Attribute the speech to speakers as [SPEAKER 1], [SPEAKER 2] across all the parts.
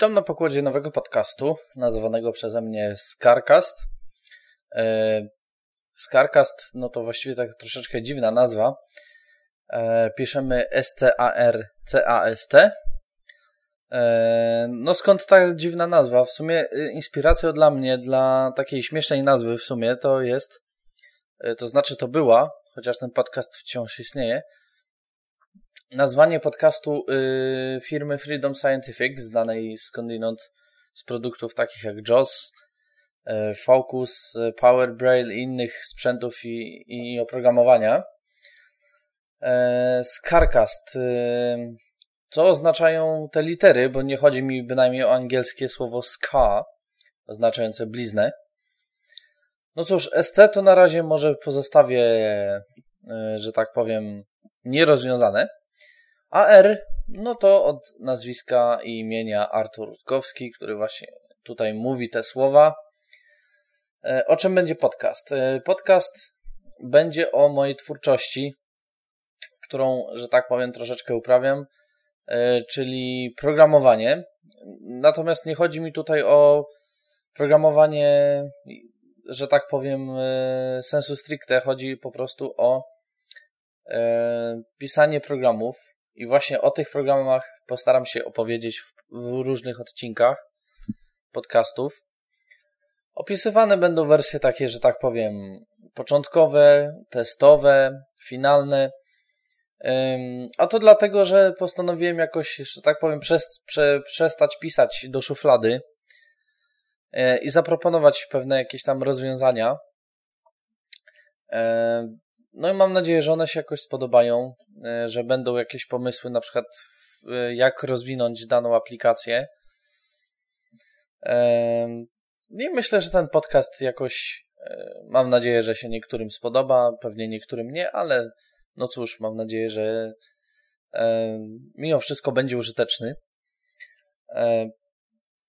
[SPEAKER 1] Witam na pokładzie nowego podcastu, nazwanego przeze mnie Scarcast. E, Scarcast, no to właściwie tak troszeczkę dziwna nazwa. E, piszemy S-C-A-R-C-A-S-T. E, no skąd ta dziwna nazwa? W sumie inspiracją dla mnie, dla takiej śmiesznej nazwy w sumie to jest, to znaczy to była, chociaż ten podcast wciąż istnieje, nazwanie podcastu y, firmy Freedom Scientific, znanej skądinąd z produktów takich jak JOS, y, Focus, Power Braille i innych sprzętów i, i oprogramowania. Y, Scarcast. Y, co oznaczają te litery, bo nie chodzi mi bynajmniej o angielskie słowo ska, oznaczające bliznę. No cóż, SC to na razie może pozostawię, że tak powiem, nierozwiązane. AR, no to od nazwiska i imienia Artur Rutkowski, który właśnie tutaj mówi te słowa. E, o czym będzie podcast? E, podcast będzie o mojej twórczości, którą, że tak powiem, troszeczkę uprawiam, e, czyli programowanie. Natomiast nie chodzi mi tutaj o programowanie, że tak powiem, sensu stricte. Chodzi po prostu o pisanie programów, i właśnie o tych programach postaram się opowiedzieć w, w różnych odcinkach podcastów. Opisywane będą wersje takie, że tak powiem, początkowe, testowe, finalne. A to dlatego, że postanowiłem jakoś, że tak powiem, przestać pisać do szuflady e, i zaproponować pewne jakieś tam rozwiązania. No i mam nadzieję, że one się jakoś spodobają, e, że będą jakieś pomysły, na przykład e, jak rozwinąć daną aplikację. I myślę, że ten podcast jakoś, e, mam nadzieję, że się niektórym spodoba, pewnie niektórym nie, ale no cóż, mam nadzieję, że mimo wszystko będzie użyteczny.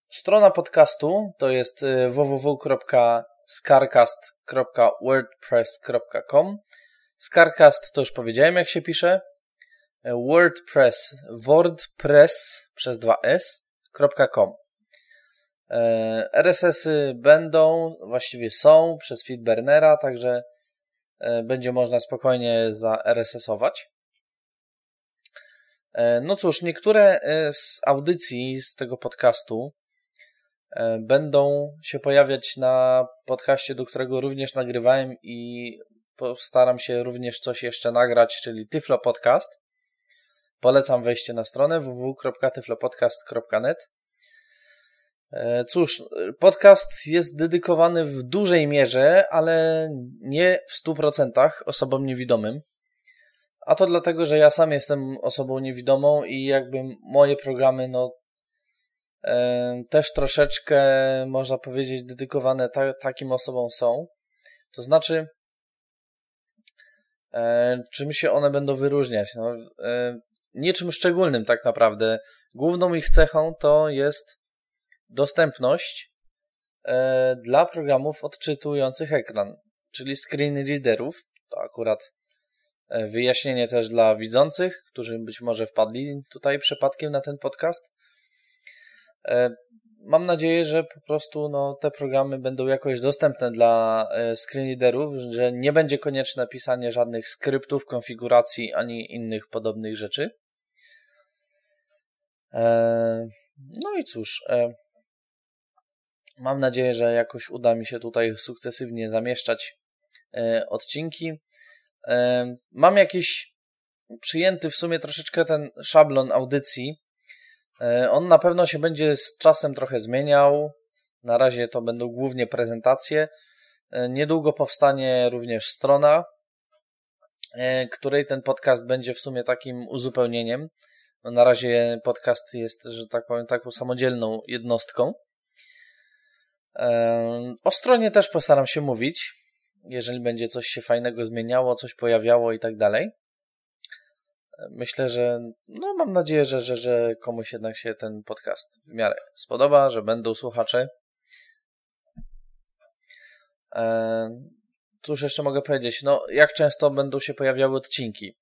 [SPEAKER 1] Strona podcastu to jest www.scarcast.wordpress.com Scarcast to już powiedziałem, jak się pisze. WordPress, WordPress przez 2s.com. E, RSS-y będą, właściwie są przez Feedburnera, także e, będzie można spokojnie za RSS-ować. E, no cóż, niektóre z audycji z tego podcastu będą się pojawiać na podcaście, do którego również nagrywałem i postaram się również coś jeszcze nagrać, czyli Tyflo Podcast. Polecam wejście na stronę www.tyflopodcast.net. E, cóż, podcast jest dedykowany w dużej mierze, ale nie w 100% osobom niewidomym. A to dlatego, że ja sam jestem osobą niewidomą i jakby moje programy, no, e, też troszeczkę, można powiedzieć, dedykowane ta, takim osobom są. To znaczy, E, czym się one będą wyróżniać? No, e, niczym szczególnym tak naprawdę. Główną ich cechą to jest dostępność e, dla programów odczytujących ekran, czyli screen readerów. To akurat wyjaśnienie też dla widzących, którzy być może wpadli tutaj przypadkiem na ten podcast mam nadzieję, że po prostu no, te programy będą jakoś dostępne dla e, screenreaderów, że nie będzie konieczne pisanie żadnych skryptów, konfiguracji ani innych podobnych rzeczy. E, no i cóż, e, mam nadzieję, że jakoś uda mi się tutaj sukcesywnie zamieszczać odcinki. Mam jakiś przyjęty w sumie troszeczkę ten szablon audycji, on na pewno się będzie z czasem trochę zmieniał. Na razie to będą głównie prezentacje. Niedługo powstanie również strona, której ten podcast będzie w sumie takim uzupełnieniem. No na razie podcast jest, że tak powiem, taką samodzielną jednostką. O stronie też postaram się mówić, jeżeli będzie coś się fajnego zmieniało, coś pojawiało i tak dalej. Myślę, że no mam nadzieję, że, że, że komuś jednak się ten podcast w miarę spodoba, że będą słuchacze. Cóż jeszcze mogę powiedzieć? No, jak często będą się pojawiały odcinki?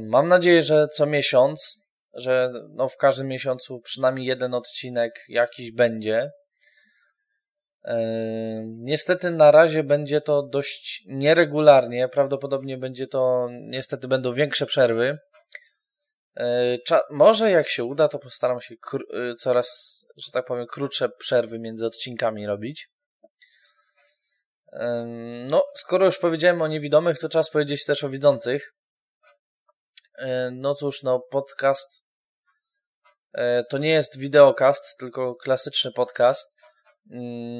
[SPEAKER 1] Mam nadzieję, że co miesiąc, że no w każdym miesiącu przynajmniej jeden odcinek jakiś będzie. Niestety na razie będzie to dość nieregularnie, prawdopodobnie będzie to, niestety będą większe przerwy. może jak się uda, to postaram się y, coraz, że tak powiem, krótsze przerwy między odcinkami robić. No, skoro już powiedziałem o niewidomych, to czas powiedzieć też o widzących. No cóż, no podcast e, to nie jest wideokast, tylko klasyczny podcast.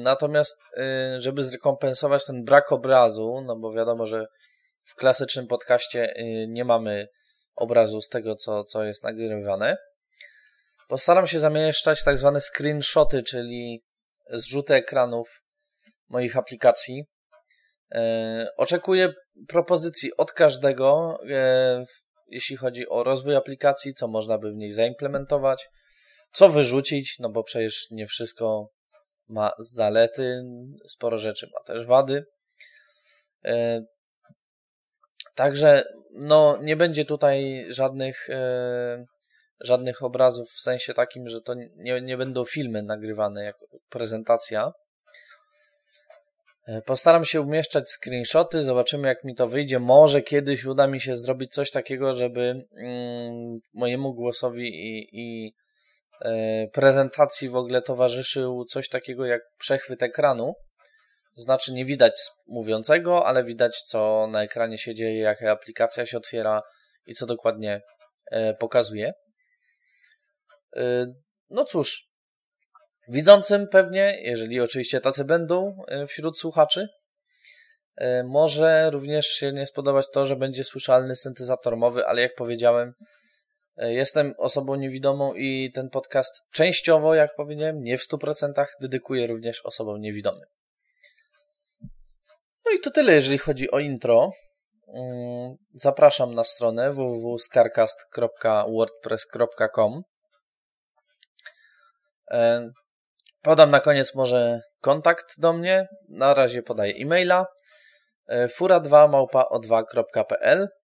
[SPEAKER 1] Natomiast, y, żeby zrekompensować ten brak obrazu, no bo wiadomo, że w klasycznym podcaście y, nie mamy obrazu z tego, co, co jest nagrywane, postaram się zamieszczać tak zwane screenshoty, czyli zrzuty ekranów moich aplikacji. E, oczekuję propozycji od każdego, jeśli chodzi o rozwój aplikacji, co można by w niej zaimplementować, co wyrzucić, no bo przecież nie wszystko ma zalety, sporo rzeczy ma też wady. E, także no, nie będzie tutaj żadnych, e, żadnych obrazów w sensie takim, że to nie, nie będą filmy nagrywane jako prezentacja. E, postaram się umieszczać screenshoty, zobaczymy jak mi to wyjdzie. Może kiedyś uda mi się zrobić coś takiego, żeby mm, mojemu głosowi i, i prezentacji w ogóle towarzyszył coś takiego jak przechwyt ekranu. Znaczy nie widać mówiącego, ale widać co na ekranie się dzieje, jaka aplikacja się otwiera i co dokładnie e, pokazuje. E, no cóż, widzącym pewnie, jeżeli oczywiście tacy będą wśród słuchaczy, może również się nie spodobać to, że będzie słyszalny syntezator mowy, ale jak powiedziałem, E, jestem osobą niewidomą i ten podcast częściowo, jak powiedziałem, nie w 100% dedykuję również osobom niewidomym. No i to tyle, jeżeli chodzi o intro. Mm, zapraszam na stronę www.scarcast.wordpress.com e, Podam na koniec może kontakt do mnie. Na razie podaję e-maila e, fura2małpa2.pl E,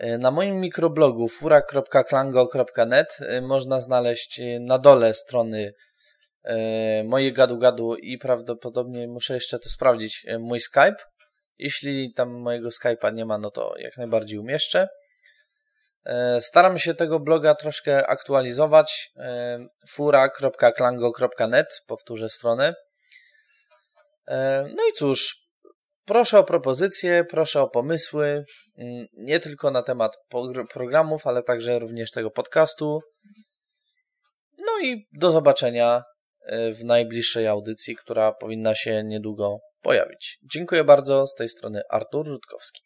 [SPEAKER 1] na moim mikroblogu fura.klango.net e, można znaleźć e, na dole strony moje gadu-gadu i prawdopodobnie muszę jeszcze to sprawdzić, mój Skype. Jeśli tam mojego Skype'a nie ma, no to jak najbardziej umieszczę. Staram się tego bloga troszkę aktualizować. fura.klango.net, powtórzę stronę. No i cóż, Proszę o propozycje, proszę o pomysły, mm, nie tylko na temat programów, ale także również tego podcastu. No i do zobaczenia e, w najbliższej audycji, która powinna się niedługo pojawić. Dziękuję bardzo. Z tej strony Artur Rutkowski.